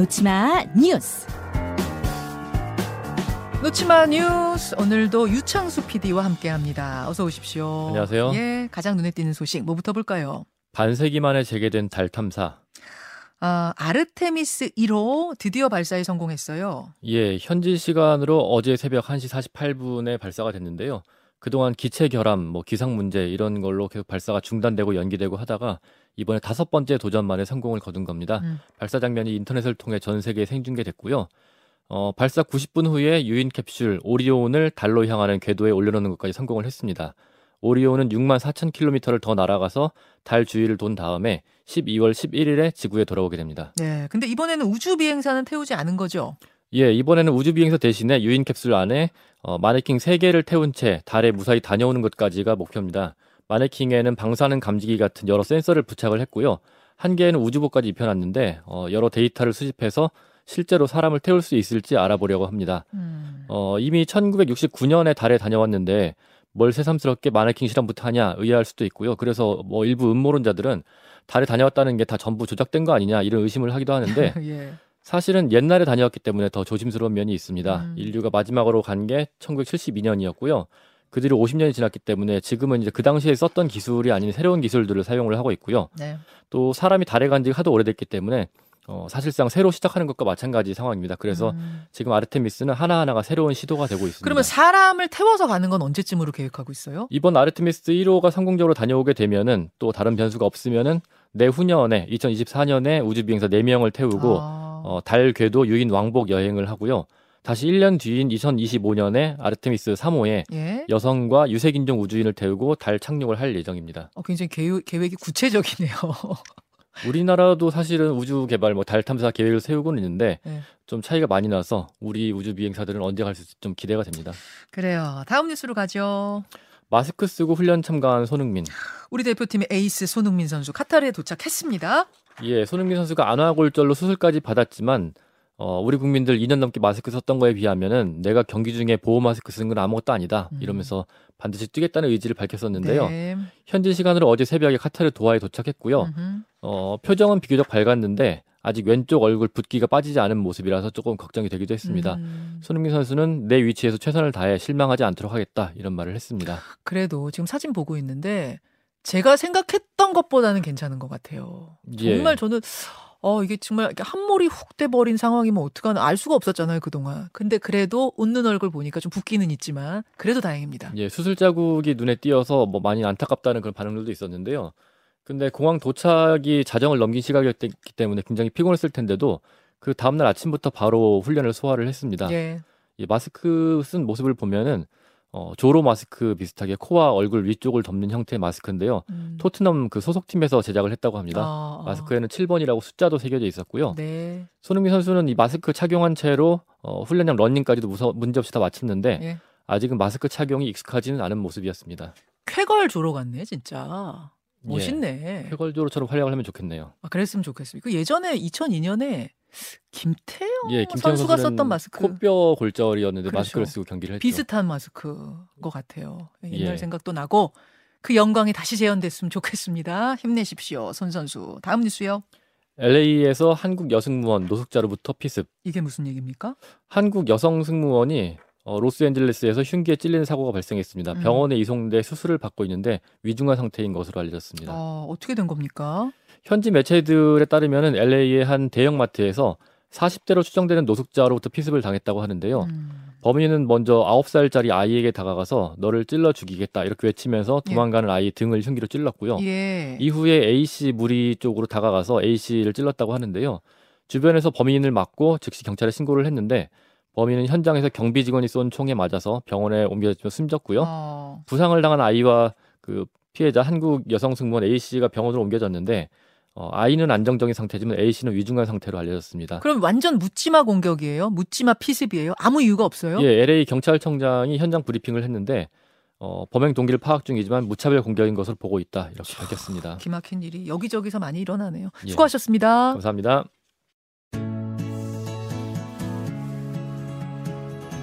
놓치마 뉴스. 놓치마 뉴스 오늘도 유창수 PD와 함께합니다. 어서 오십시오. 안녕하세요. 예, 가장 눈에 띄는 소식 뭐부터 볼까요? 반세기 만에 재개된 달 탐사. 아, 아르테미스 1호 드디어 발사에 성공했어요. 예, 현지 시간으로 어제 새벽 1시 48분에 발사가 됐는데요. 그동안 기체 결함, 뭐 기상 문제 이런 걸로 계속 발사가 중단되고 연기되고 하다가 이번에 다섯 번째 도전 만에 성공을 거둔 겁니다. 음. 발사 장면이 인터넷을 통해 전 세계에 생중계됐고요. 어, 발사 90분 후에 유인 캡슐 오리온을 달로 향하는 궤도에 올려놓는 것까지 성공을 했습니다. 오리온은 6만 4천 킬로미터를 더 날아가서 달 주위를 돈 다음에 12월 11일에 지구에 돌아오게 됩니다. 네, 근데 이번에는 우주 비행사는 태우지 않은 거죠? 예, 이번에는 우주 비행사 대신에 유인 캡슐 안에 어, 마네킹 3개를 태운 채 달에 무사히 다녀오는 것까지가 목표입니다. 마네킹에는 방사능 감지기 같은 여러 센서를 부착을 했고요. 한 개는 우주복까지 입혀놨는데 어, 여러 데이터를 수집해서 실제로 사람을 태울 수 있을지 알아보려고 합니다. 음. 어, 이미 1969년에 달에 다녀왔는데 뭘 새삼스럽게 마네킹 실험부터 하냐 의아할 수도 있고요. 그래서 뭐 일부 음모론자들은 달에 다녀왔다는 게 다 전부 조작된 거 아니냐 이런 의심을 하기도 하는데 예. 사실은 옛날에 다녀왔기 때문에 더 조심스러운 면이 있습니다. 음. 인류가 마지막으로 간 게 1972년이었고요. 그 뒤로 50년이 지났기 때문에 지금은 이제 그 당시에 썼던 기술이 아닌 새로운 기술들을 사용을 하고 있고요. 네. 또 사람이 달에 간 지 하도 오래됐기 때문에 어, 사실상 새로 시작하는 것과 마찬가지 상황입니다. 그래서 음. 지금 아르테미스는 하나하나가 새로운 시도가 되고 있습니다. 그러면 사람을 태워서 가는 건 언제쯤으로 계획하고 있어요? 이번 아르테미스 1호가 성공적으로 다녀오게 되면은 또 다른 변수가 없으면은 내후년에 2024년에 우주 비행사 4명을 태우고 아. 어, 달 궤도 유인 왕복 여행을 하고요. 다시 1년 뒤인 2025년에 아르테미스 3호에 예. 여성과 유색인종 우주인을 태우고 달 착륙을 할 예정입니다. 어, 굉장히 계획, 계획이 구체적이네요. 우리나라도 사실은 우주 개발 뭐 달 탐사 계획을 세우고는 있는데 네. 좀 차이가 많이 나서 우리 우주 비행사들은 언제 갈수 있을지 좀 기대가 됩니다. 그래요. 다음 뉴스로 가죠. 마스크 쓰고 훈련 참가한 손흥민. 우리 대표팀의 에이스 손흥민 선수 카타르에 도착했습니다. 예, 손흥민 선수가 안화골절로 수술까지 받았지만 어, 우리 국민들 2년 넘게 마스크 썼던 거에 비하면은 내가 경기 중에 보호 마스크 쓴 건 아무것도 아니다. 음. 이러면서 반드시 뛰겠다는 의지를 밝혔었는데요. 네. 현지 시간으로 어제 새벽에 카타르 도하에 도착했고요. 음흠. 어, 표정은 비교적 밝았는데 아직 왼쪽 얼굴 붓기가 빠지지 않은 모습이라서 조금 걱정이 되기도 했습니다. 음, 손흥민 선수는 내 위치에서 최선을 다해 실망하지 않도록 하겠다 이런 말을 했습니다. 그래도 지금 사진 보고 있는데 제가 생각했던 것보다는 괜찮은 것 같아요. 예. 정말 저는 어 이게 정말 한 몰이 훅 돼버린 상황이면 어떡하나 알 수가 없었잖아요 그동안. 근데 그래도 웃는 얼굴 보니까 좀 붓기는 있지만 그래도 다행입니다. 예, 수술 자국이 눈에 띄어서 뭐 많이 안타깝다는 그런 반응들도 있었는데요. 근데 공항 도착이 자정을 넘긴 시각이었기 때문에 굉장히 피곤했을 텐데도 그 다음날 아침부터 바로 훈련을 소화를 했습니다. 예. 이 마스크 쓴 모습을 보면은 어, 조로 마스크 비슷하게 코와 얼굴 위쪽을 덮는 형태의 마스크인데요. 음. 토트넘 그 소속팀에서 제작을 했다고 합니다. 아, 아. 마스크에는 7번이라고 숫자도 새겨져 있었고요. 네. 손흥민 선수는 이 마스크 착용한 채로 어, 훈련장 러닝까지도 무서, 문제없이 다 마쳤는데 예. 아직은 마스크 착용이 익숙하지는 않은 모습이었습니다. 쾌걸 조로 같네 진짜. 멋있네. 예, 쾌걸 조로처럼 활약을 하면 좋겠네요. 아, 그랬으면 좋겠어요. 그 예전에 2002년에 김태형 예, 김태형 선수가 썼던 마스크 코뼈 골절이었는데 그렇죠. 마스크를 쓰고 경기를 했죠. 비슷한 마스크인 것 같아요. 옛날 예. 생각도 나고 그 영광이 다시 재현됐으면 좋겠습니다. 힘내십시오, 손 선수. 다음 뉴스요. LA에서 한국 여승무원 노숙자로부터 피습. 이게 무슨 얘기입니까? 한국 여성 승무원이 어, 로스앤젤레스에서 흉기에 찔리는 사고가 발생했습니다. 음. 병원에 이송돼 수술을 받고 있는데 위중한 상태인 것으로 알려졌습니다. 어, 어떻게 된 겁니까? 현지 매체들에 따르면 LA의 한 대형마트에서 40대로 추정되는 노숙자로부터 피습을 당했다고 하는데요. 음, 범인은 먼저 9살짜리 아이에게 다가가서 너를 찔러 죽이겠다 이렇게 외치면서 예. 도망가는 아이 등을 흉기로 찔렀고요. 예. 이후에 A씨 무리 쪽으로 다가가서 A씨를 찔렀다고 하는데요. 주변에서 범인을 막고 즉시 경찰에 신고를 했는데 범인은 현장에서 경비 직원이 쏜 총에 맞아서 병원에 옮겨졌지만 숨졌고요. 어, 부상을 당한 아이와 그 피해자 한국 여성 승무원 A씨가 병원으로 옮겨졌는데 어, 아이는 안정적인 상태지만 A씨는 위중한 상태로 알려졌습니다. 그럼 완전 묻지마 공격이에요? 묻지마 피습이에요? 아무 이유가 없어요? 예, LA 경찰청장이 현장 브리핑을 했는데 어, 범행 동기를 파악 중이지만 무차별 공격인 것으로 보고 있다 이렇게 밝혔습니다. 기막힌 일이 여기저기서 많이 일어나네요. 예. 수고하셨습니다. 감사합니다.